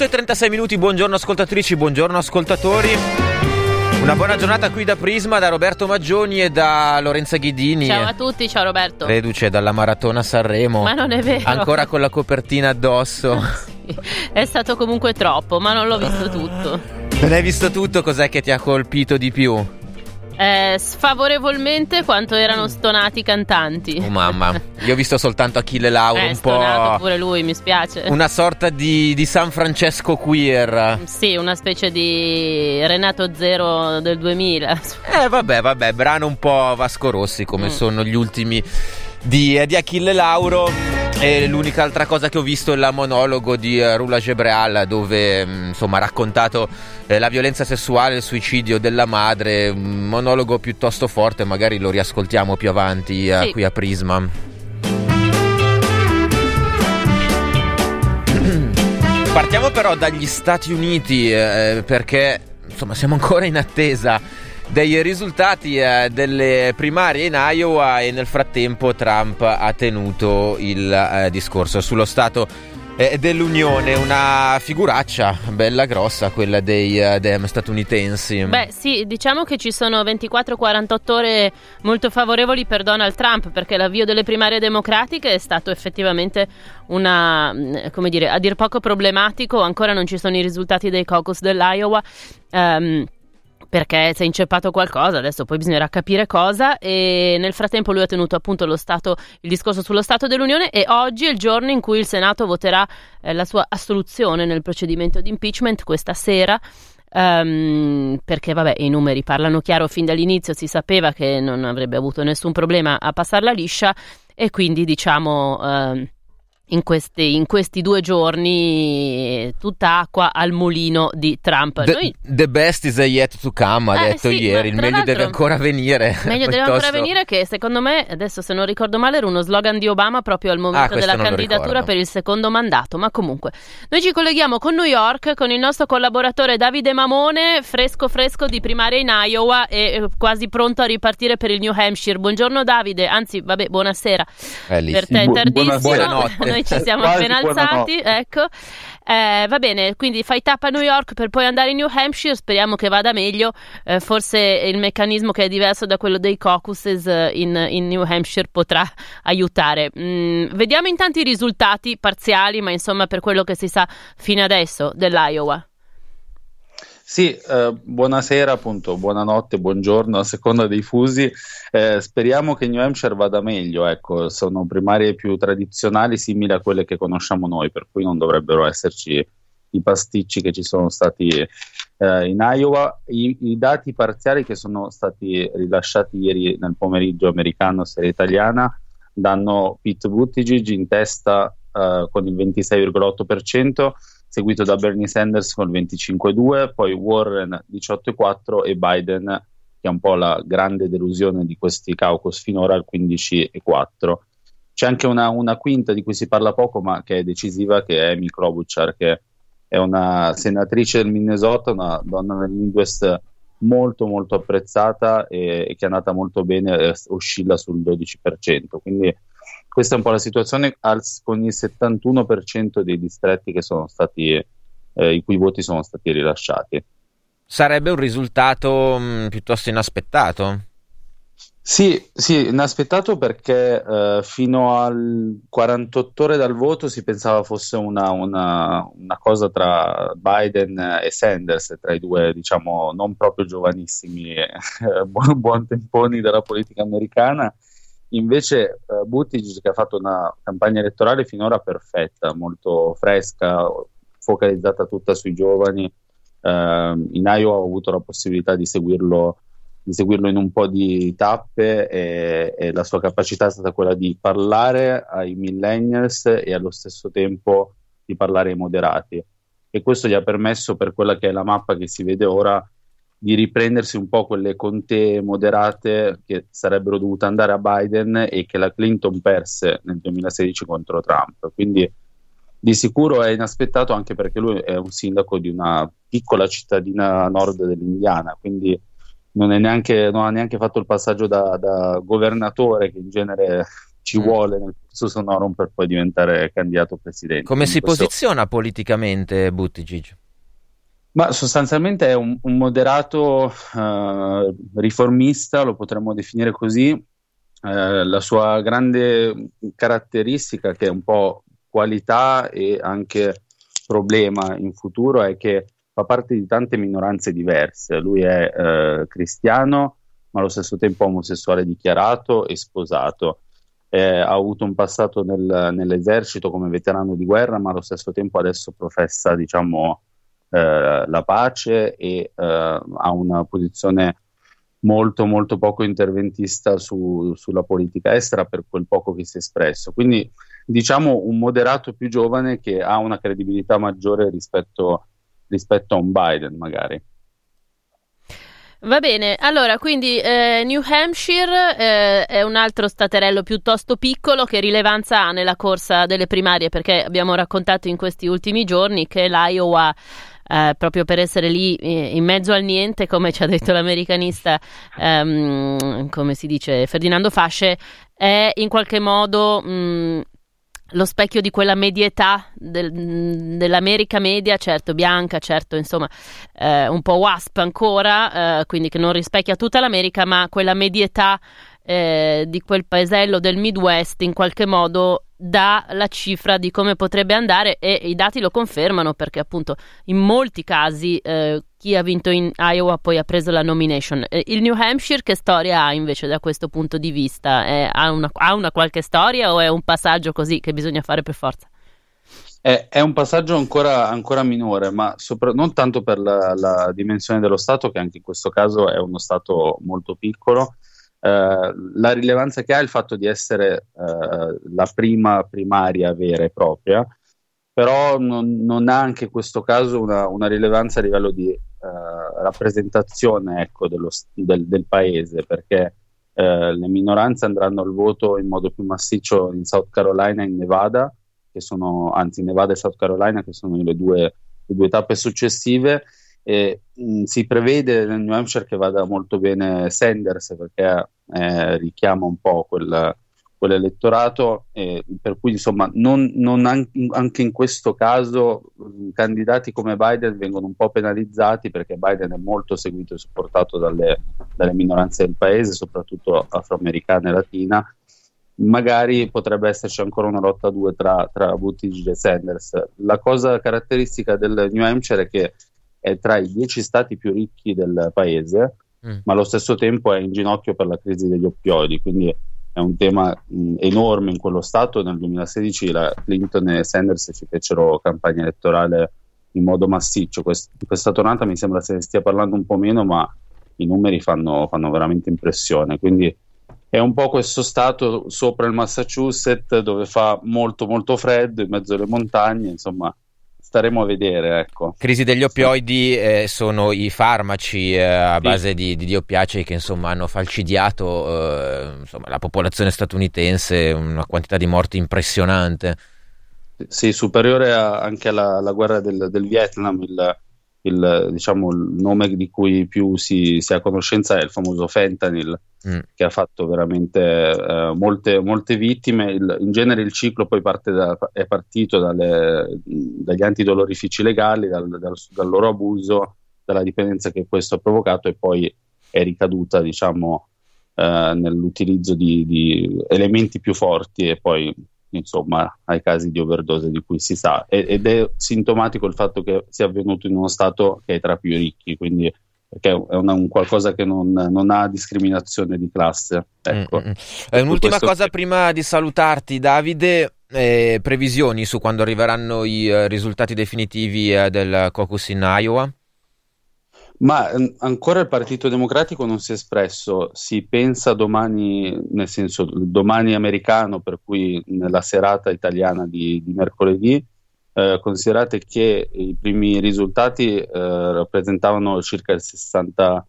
8 e 36 minuti, buongiorno ascoltatrici, buongiorno ascoltatori. Una buona giornata qui da Prisma, da Roberto Maggioni e da Lorenza Ghidini. Ciao a tutti, ciao Roberto. Reduce dalla maratona Sanremo. Ma non è vero. Ancora con la copertina addosso. sì, è stato comunque troppo, ma non l'ho visto tutto. Non hai visto tutto? Cos'è che ti ha colpito di più? Eh, sfavorevolmente quanto erano stonati i cantanti. Oh mamma, io ho visto soltanto Achille Lauro eh, un po'. pure lui, mi spiace. Una sorta di, di, San Francesco queer. Sì, una specie di Renato Zero del 2000. Eh, vabbè, vabbè, brano un po' Vasco Rossi come mm. sono gli ultimi di, di Achille Lauro. E l'unica altra cosa che ho visto è il monologo di eh, Rula Gebreal dove mm, insomma ha raccontato eh, la violenza sessuale, il suicidio della madre, un monologo piuttosto forte, magari lo riascoltiamo più avanti eh, sì. qui a Prisma. Partiamo però dagli Stati Uniti eh, perché insomma siamo ancora in attesa dei risultati eh, delle primarie in Iowa e nel frattempo Trump ha tenuto il eh, discorso sullo Stato eh, dell'Unione, una figuraccia bella grossa quella dei dem statunitensi. Beh sì, diciamo che ci sono 24-48 ore molto favorevoli per Donald Trump perché l'avvio delle primarie democratiche è stato effettivamente una, mm, come dire, a dir poco problematico, ancora non ci sono i risultati dei caucus dell'Iowa. Um, perché si è inceppato qualcosa, adesso poi bisognerà capire cosa e nel frattempo lui ha tenuto appunto stato, il discorso sullo Stato dell'Unione e oggi è il giorno in cui il Senato voterà eh, la sua assoluzione nel procedimento di impeachment questa sera. Um, perché vabbè i numeri parlano chiaro fin dall'inizio si sapeva che non avrebbe avuto nessun problema a passarla liscia e quindi diciamo uh, in questi, in questi, due giorni tutta acqua al mulino di Trump. The, Noi... the best is yet to come, ha eh, detto sì, ieri, il meglio deve ancora venire. Meglio deve ancora venire che secondo me, adesso se non ricordo male, era uno slogan di Obama proprio al momento ah, della candidatura per il secondo mandato, ma comunque. Noi ci colleghiamo con New York con il nostro collaboratore Davide Mamone, fresco fresco di primaria in Iowa e quasi pronto a ripartire per il New Hampshire. Buongiorno Davide, anzi vabbè, buonasera. Eh, per te è tardissimo. Buonanotte. Noi ci siamo appena alzati, ecco. Eh, va bene, quindi fai tappa a New York per poi andare in New Hampshire, speriamo che vada meglio, eh, forse il meccanismo che è diverso da quello dei caucuses eh, in, in New Hampshire potrà aiutare. Mm, vediamo intanto i risultati parziali, ma insomma per quello che si sa fino adesso dell'Iowa. Sì, eh, buonasera, appunto, buonanotte, buongiorno, a seconda dei fusi. Eh, speriamo che New Hampshire vada meglio, ecco, sono primarie più tradizionali, simili a quelle che conosciamo noi, per cui non dovrebbero esserci i pasticci che ci sono stati eh, in Iowa. I, I, dati parziali che sono stati rilasciati ieri nel pomeriggio americano, serie italiana, danno Pete Buttigieg in testa eh, con il 26,8% seguito da Bernie Sanders con il 25,2, poi Warren 18,4 e Biden, che è un po' la grande delusione di questi caucus finora, al 15,4. C'è anche una, una, quinta di cui si parla poco, ma che è decisiva, che è Amy Klobuchar, che è una senatrice del Minnesota, una donna del Midwest molto molto apprezzata e, e che è andata molto bene, eh, oscilla sul 12%. Quindi questa è un po' la situazione al, con il 71% dei distretti stati, eh, i cui voti sono stati rilasciati. Sarebbe un risultato mh, mm, piuttosto inaspettato? Sì, sì, inaspettato perché eh, fino al 48 ore dal voto si pensava fosse una, una, una, cosa tra Biden e Sanders, tra i due, diciamo, non proprio giovanissimi, eh, buon, buon temponi della politica americana. Invece uh, Buttigieg che ha fatto una campagna elettorale finora perfetta, molto fresca, focalizzata tutta sui giovani. Uh, in Iowa ho avuto la possibilità di seguirlo, di seguirlo in un po' di tappe e, e, la sua capacità è stata quella di parlare ai millennials e allo stesso tempo di parlare ai moderati. E questo gli ha permesso, per quella che è la mappa che si vede ora, di riprendersi un po' quelle contee moderate che sarebbero dovute andare a Biden e che la Clinton perse nel 2016 contro Trump. Quindi di sicuro è inaspettato anche perché lui è un sindaco di una piccola cittadina a nord dell'Indiana, quindi non, neanche, non ha neanche fatto il passaggio da, da, governatore, che in genere ci mm. vuole nel corso sonorum per poi diventare candidato presidente. Come si questo... posiziona politicamente Buttigieg? Ma sostanzialmente è un, un moderato uh, riformista, lo potremmo definire così. Uh, la sua grande caratteristica, che è un po' qualità e anche problema in futuro, è che fa parte di tante minoranze diverse. Lui è uh, cristiano, ma allo stesso tempo omosessuale dichiarato e sposato. Eh, ha avuto un passato nel, nell'esercito come veterano di guerra, ma allo stesso tempo adesso professa, diciamo, eh, la pace e eh, ha una posizione molto molto poco interventista su, sulla politica estera per quel poco che si è espresso. Quindi diciamo un moderato più giovane che ha una credibilità maggiore rispetto, rispetto a un Biden magari. Va bene, allora quindi eh, New Hampshire eh, è un altro staterello piuttosto piccolo che rilevanza ha nella corsa delle primarie perché abbiamo raccontato in questi ultimi giorni che l'Iowa eh, proprio per essere lì eh, in mezzo al niente, come ci ha detto l'americanista, ehm, come si dice, Ferdinando Fasce, è in qualche modo mh, mm, lo specchio di quella medietà del, dell'America media, certo bianca, certo insomma eh, un po' wasp ancora, eh, quindi che non rispecchia tutta l'America, ma quella medietà eh, di quel paesello del Midwest in qualche modo dà la cifra di come potrebbe andare e i dati lo confermano perché appunto in molti casi eh, chi ha vinto in Iowa poi ha preso la nomination. Eh, il New Hampshire che storia ha invece da questo punto di vista? Eh, ha, una, ha, una, qualche storia o è un passaggio così che bisogna fare per forza? È, è un passaggio ancora, ancora minore, ma sopra, non tanto per la, la dimensione dello Stato, che anche in questo caso è uno Stato molto piccolo, la rilevanza che ha il fatto di essere uh, la prima primaria vera e propria, però non, non ha anche in questo caso una, una rilevanza a livello di uh, rappresentazione ecco, dello, del, del, paese, perché le minoranze andranno al voto in modo più massiccio in South Carolina e in Nevada, che sono, anzi Nevada e South Carolina, che sono le due, le due tappe successive, e, mh, si prevede nel New Hampshire che vada molto bene Sanders perché eh, richiama un po' quel, quell'elettorato, eh, per cui insomma non, non an- anche in questo caso candidati come Biden vengono un po' penalizzati perché Biden è molto seguito e supportato dalle, dalle minoranze del paese, soprattutto afroamericana e latina. Magari potrebbe esserci ancora una lotta a due tra, tra Buttigieg e Sanders. La cosa caratteristica del New Hampshire è che è tra i dieci stati più ricchi del paese, mm. ma allo stesso tempo è in ginocchio per la crisi degli oppioidi, quindi è un tema mh, enorme in quello stato. Nel 2016 la Clinton e Sanders ci fecero campagna elettorale in modo massiccio. Quest- questa tornata mi sembra se ne stia parlando un po' meno, ma i numeri fanno, fanno veramente impressione. Quindi è un po' questo stato sopra il Massachusetts dove fa molto molto freddo in mezzo alle montagne, insomma staremo a vedere. Ecco. Crisi degli oppioidi eh, sono i farmaci eh, a sì. base di, di, di, oppiacei che insomma hanno falcidiato eh, insomma, la popolazione statunitense, una quantità di morti impressionante. Sì, superiore a, anche alla, alla guerra del, del Vietnam. Il, il, diciamo, il nome di cui più si, si, ha conoscenza è il famoso fentanyl, mm. che ha fatto veramente eh, molte, molte, vittime. Il, in genere il ciclo poi da, è partito dalle, dagli antidolorifici legali, dal, dal, dal, loro abuso, dalla dipendenza che questo ha provocato e poi è ricaduta diciamo, eh, nell'utilizzo di, di elementi più forti e poi insomma, ai casi di overdose di cui si sa. Ed è sintomatico il fatto che sia avvenuto in uno stato che è tra più ricchi, quindi perché è una, un qualcosa che non, non, ha discriminazione di classe. Ecco. Mm-hmm. Eh, un'ultima cosa prima di salutarti, Davide. Eh, previsioni su quando arriveranno i eh, risultati definitivi eh, del caucus in Iowa? Ma mh, ancora il Partito Democratico non si è espresso, si pensa domani, nel senso domani americano, per cui nella serata italiana di, di mercoledì, eh, considerate che i primi risultati eh, rappresentavano circa il 63%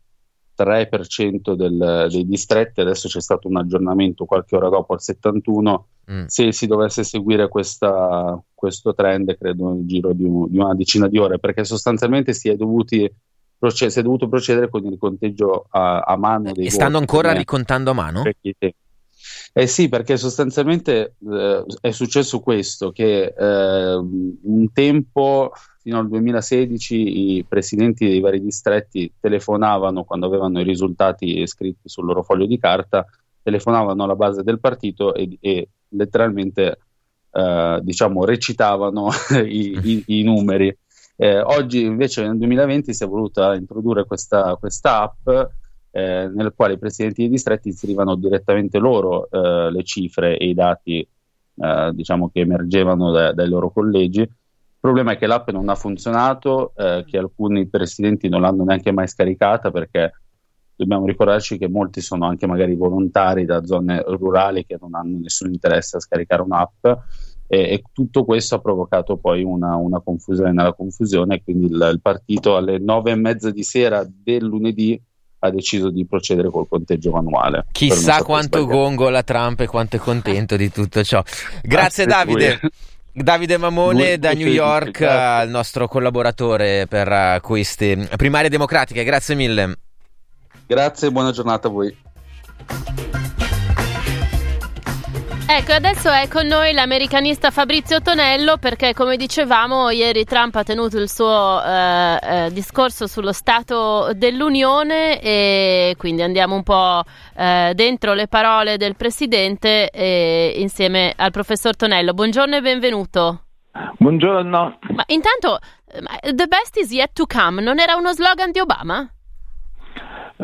del, dei distretti, adesso c'è stato un aggiornamento qualche ora dopo al 71%, mm. se si dovesse seguire questa, questo trend credo nel giro di, un, di una decina di ore, perché sostanzialmente si è dovuti proce- si è dovuto procedere con il conteggio a, a mano dei e stanno ancora come... ricontando a mano? Eh sì, perché sostanzialmente eh, è successo questo, che eh, un tempo, fino al 2016, i presidenti dei vari distretti telefonavano quando avevano i risultati scritti sul loro foglio di carta, telefonavano alla base del partito e, e letteralmente eh, diciamo, recitavano i, i, i numeri. Eh, oggi invece nel 2020 si è voluta introdurre questa, questa app eh, nel quale i presidenti dei distretti inserivano direttamente loro eh, le cifre e i dati eh, diciamo che emergevano da, dai loro collegi. Il problema è che l'app non ha funzionato, eh, che alcuni presidenti non l'hanno neanche mai scaricata perché dobbiamo ricordarci che molti sono anche magari volontari da zone rurali che non hanno nessun interesse a scaricare un'app e, e tutto questo ha provocato poi una, una confusione nella confusione quindi il, il, partito alle nove e mezza di sera del lunedì ha deciso di procedere col conteggio manuale. Chissà quanto gongola Trump e quanto è contento di tutto ciò. Grazie Davide. Davide Mamone da New York, il nostro collaboratore per uh, queste primarie democratiche, grazie mille. Grazie e buona giornata a voi. Ecco, adesso è con noi l'americanista Fabrizio Tonello perché, come dicevamo, ieri Trump ha tenuto il suo eh, eh, discorso sullo Stato dell'Unione e quindi andiamo un po' eh, dentro le parole del Presidente insieme al professor Tonello. Buongiorno e benvenuto. Buongiorno. Ma intanto, The best is yet to come non era uno slogan di Obama?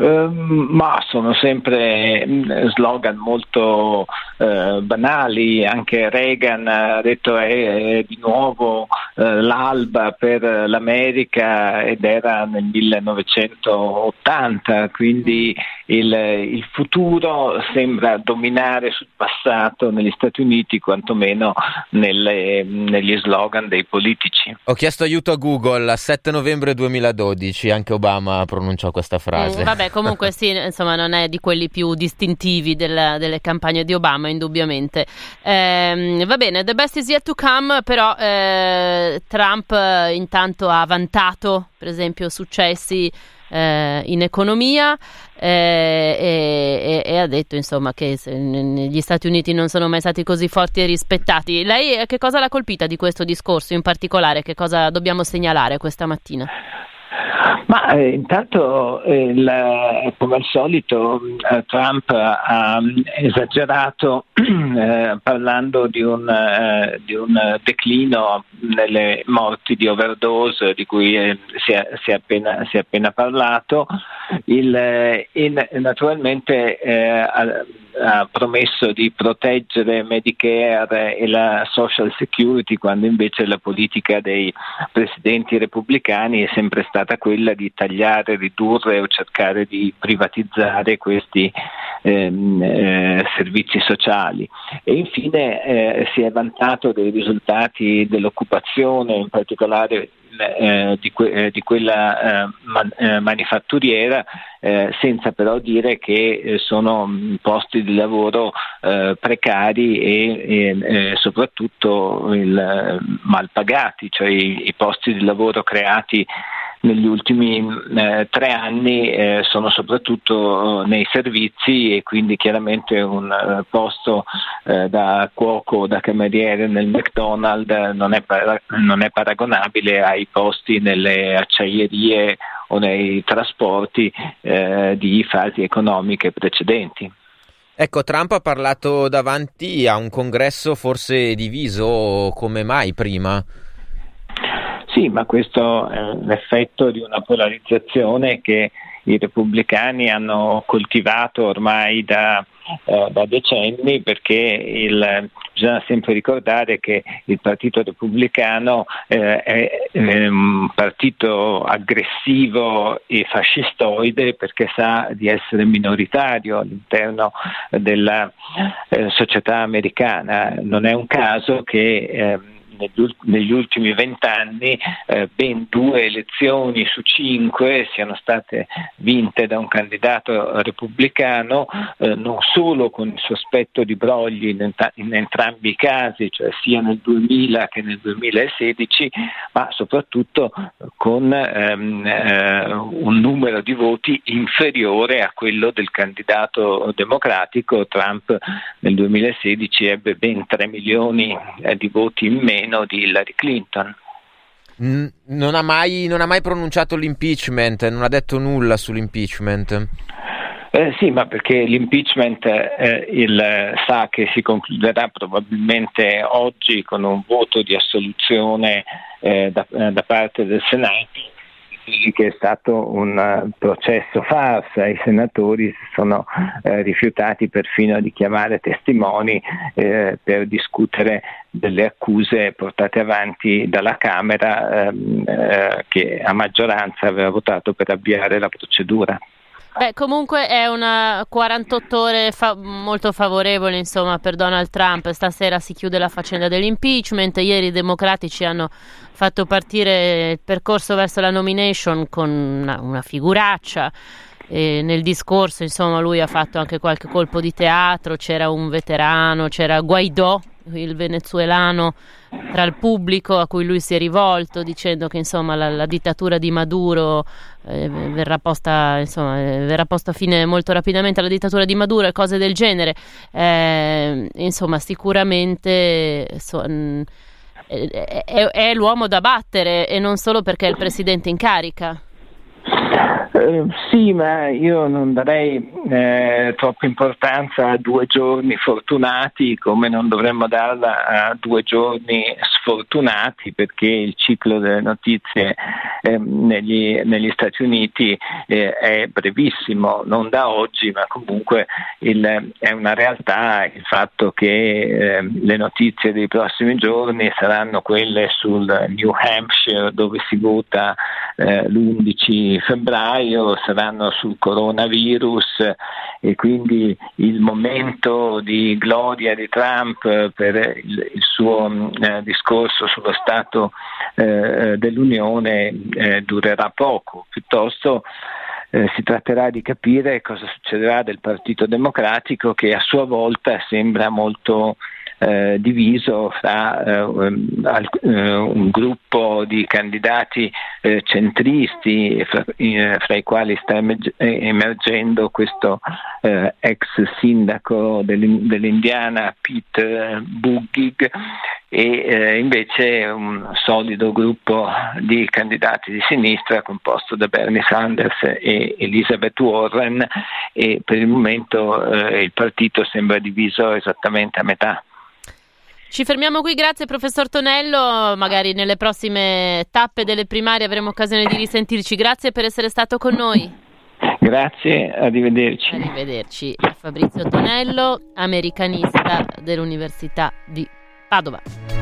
Ehm, ma sono sempre mm, slogan molto uh, banali, anche Reagan ha detto è, è di nuovo uh, l'alba per l'America ed era nel 1980, quindi il, il, futuro sembra dominare sul passato negli Stati Uniti, quantomeno nelle, negli slogan dei politici. Ho chiesto aiuto a Google, 7 novembre 2012, anche Obama pronunciò questa frase. Mm, vabbè, comunque sì, insomma non è di quelli più distintivi del, delle campagne di Obama, indubbiamente. Eh, va bene, the best is yet to come, però eh, Trump eh, intanto ha vantato, per esempio, successi eh, in economia eh, e, e, ha detto insomma che gli Stati Uniti non sono mai stati così forti e rispettati. Lei che cosa l'ha colpita di questo discorso in particolare? Che cosa dobbiamo segnalare questa mattina? Ma eh, intanto eh, il, come al solito eh, Trump ha esagerato eh, parlando di un, eh, di un, declino nelle morti di overdose di cui eh, si è, si, è appena, si, è, appena, parlato. Il, in, naturalmente ha promesso di proteggere Medicare e la Social Security quando invece la politica dei presidenti repubblicani è sempre stata quella di tagliare, ridurre o cercare di privatizzare questi ehm, eh, servizi sociali. E infine eh, si è vantato dei risultati dell'occupazione, in particolare eh, di, que- eh, di, quella eh, man- eh, manifatturiera, senza però dire che sono mm, posti di lavoro precari e, e soprattutto il, mal pagati, cioè i, i posti di lavoro creati negli ultimi eh, tre anni eh, sono soprattutto eh, nei servizi e quindi chiaramente un eh, posto eh, da cuoco o da cameriere nel McDonald's non è, para- non è paragonabile ai posti nelle acciaierie o nei trasporti eh, di fasi economiche precedenti. Ecco, Trump ha parlato davanti a un congresso forse diviso come mai prima. Sì, ma questo è l'effetto di una polarizzazione che i repubblicani hanno coltivato ormai da, eh, da decenni perché il, bisogna sempre ricordare che il Partito Repubblicano eh, è, è, un partito aggressivo e fascistoide perché sa di essere minoritario all'interno della eh, società americana. Non è un caso che ehm, negli ultimi vent'anni eh, ben due elezioni su cinque siano state vinte da un candidato repubblicano, eh, non solo con il sospetto di brogli in, ent- in, entrambi i casi, cioè sia nel 2000 che nel 2016, ma soprattutto con ehm, eh, un numero di voti inferiore a quello del candidato democratico. Trump nel 2016 ebbe ben 3 milioni eh, di voti in meno di Hillary Clinton. Non ha, mai, non ha mai pronunciato l'impeachment, non ha detto nulla sull'impeachment. Eh, sì, ma perché l'impeachment eh, il, sa che si concluderà probabilmente oggi con un voto di assoluzione eh, da, eh, da, parte del Senato che è stato un uh, processo farsa, i senatori si sono eh, rifiutati perfino di chiamare testimoni eh, per discutere delle accuse portate avanti dalla Camera ehm, eh, che a maggioranza aveva votato per avviare la procedura. Beh, comunque è una 48 ore fa- molto favorevole, insomma, per Donald Trump. Stasera si chiude la faccenda dell'impeachment. Ieri i democratici hanno fatto partire il percorso verso la nomination con una, una figuraccia. E nel discorso, insomma, lui ha fatto anche qualche colpo di teatro. C'era un veterano, c'era Guaidó, il venezuelano tra il pubblico a cui lui si è rivolto dicendo che insomma la, la dittatura di Maduro eh, verrà, posta, insomma, eh, verrà posta fine molto rapidamente alla dittatura di Maduro e cose del genere. Eh, insomma sicuramente so, mh, è, è, è l'uomo da battere e non solo perché è il presidente in carica eh, sì, ma io non darei eh, troppa importanza a due giorni fortunati come non dovremmo darla a due giorni sfortunati perché il ciclo delle notizie eh, negli, negli, Stati Uniti eh, è brevissimo, non da oggi, ma comunque il, è una realtà il fatto che eh, le notizie dei prossimi giorni saranno quelle sul New Hampshire dove si vota eh, l'11 febbraio febbraio saranno sul coronavirus e quindi il momento di gloria di Trump per il, il suo eh, discorso sullo Stato eh, dell'Unione eh, durerà poco, piuttosto eh, si tratterà di capire cosa succederà del Partito Democratico che a sua volta sembra molto eh, diviso fra eh, um, eh, un gruppo di candidati eh, centristi fra, fra, i quali sta emergendo questo ex sindaco dell'Indiana Pete Buttigieg e invece un solido gruppo di candidati di sinistra composto da Bernie Sanders e Elizabeth Warren e per il momento il partito sembra diviso esattamente a metà. Ci fermiamo qui, grazie professor Tonello, magari nelle prossime tappe delle primarie avremo occasione di risentirci, grazie per essere stato con noi. Grazie, arrivederci. Arrivederci. Fabrizio Tonello, americanista dell'Università di Padova.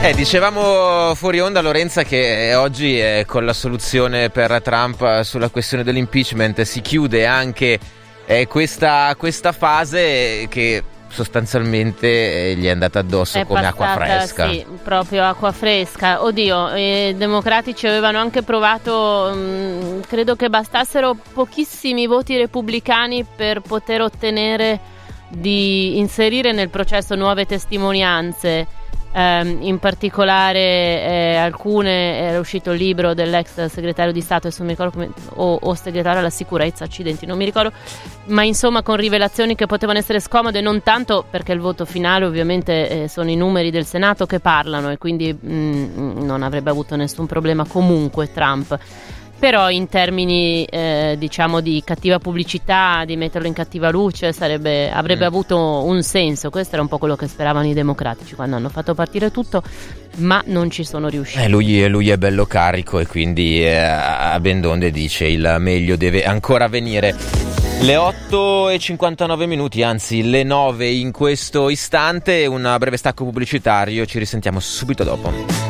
Eh, dicevamo fuori onda Lorenza che oggi eh, con la soluzione per Trump sulla questione dell'impeachment si chiude anche eh, questa, questa, fase che sostanzialmente eh, gli è andata addosso è come passata, acqua fresca. Sì, proprio acqua fresca. Oddio, i democratici avevano anche provato, mh, mm, credo che bastassero pochissimi voti repubblicani per poter ottenere di inserire nel processo nuove testimonianze Um, in particolare eh, alcune era uscito il libro dell'ex segretario di Stato come, o, o, segretario alla sicurezza accidenti non mi ricordo ma insomma con rivelazioni che potevano essere scomode non tanto perché il voto finale ovviamente eh, sono i numeri del Senato che parlano e quindi mh, mm, non avrebbe avuto nessun problema comunque Trump però in termini eh, diciamo di cattiva pubblicità, di metterlo in cattiva luce, sarebbe, avrebbe mm. avuto un senso. Questo era un po' quello che speravano i democratici quando hanno fatto partire tutto, ma non ci sono riusciti. Eh, lui, lui, è bello carico e quindi eh, a Bendonde dice il meglio deve ancora venire. Le 8 e 59 minuti, anzi le 9 in questo istante, un breve stacco pubblicitario, ci risentiamo subito dopo.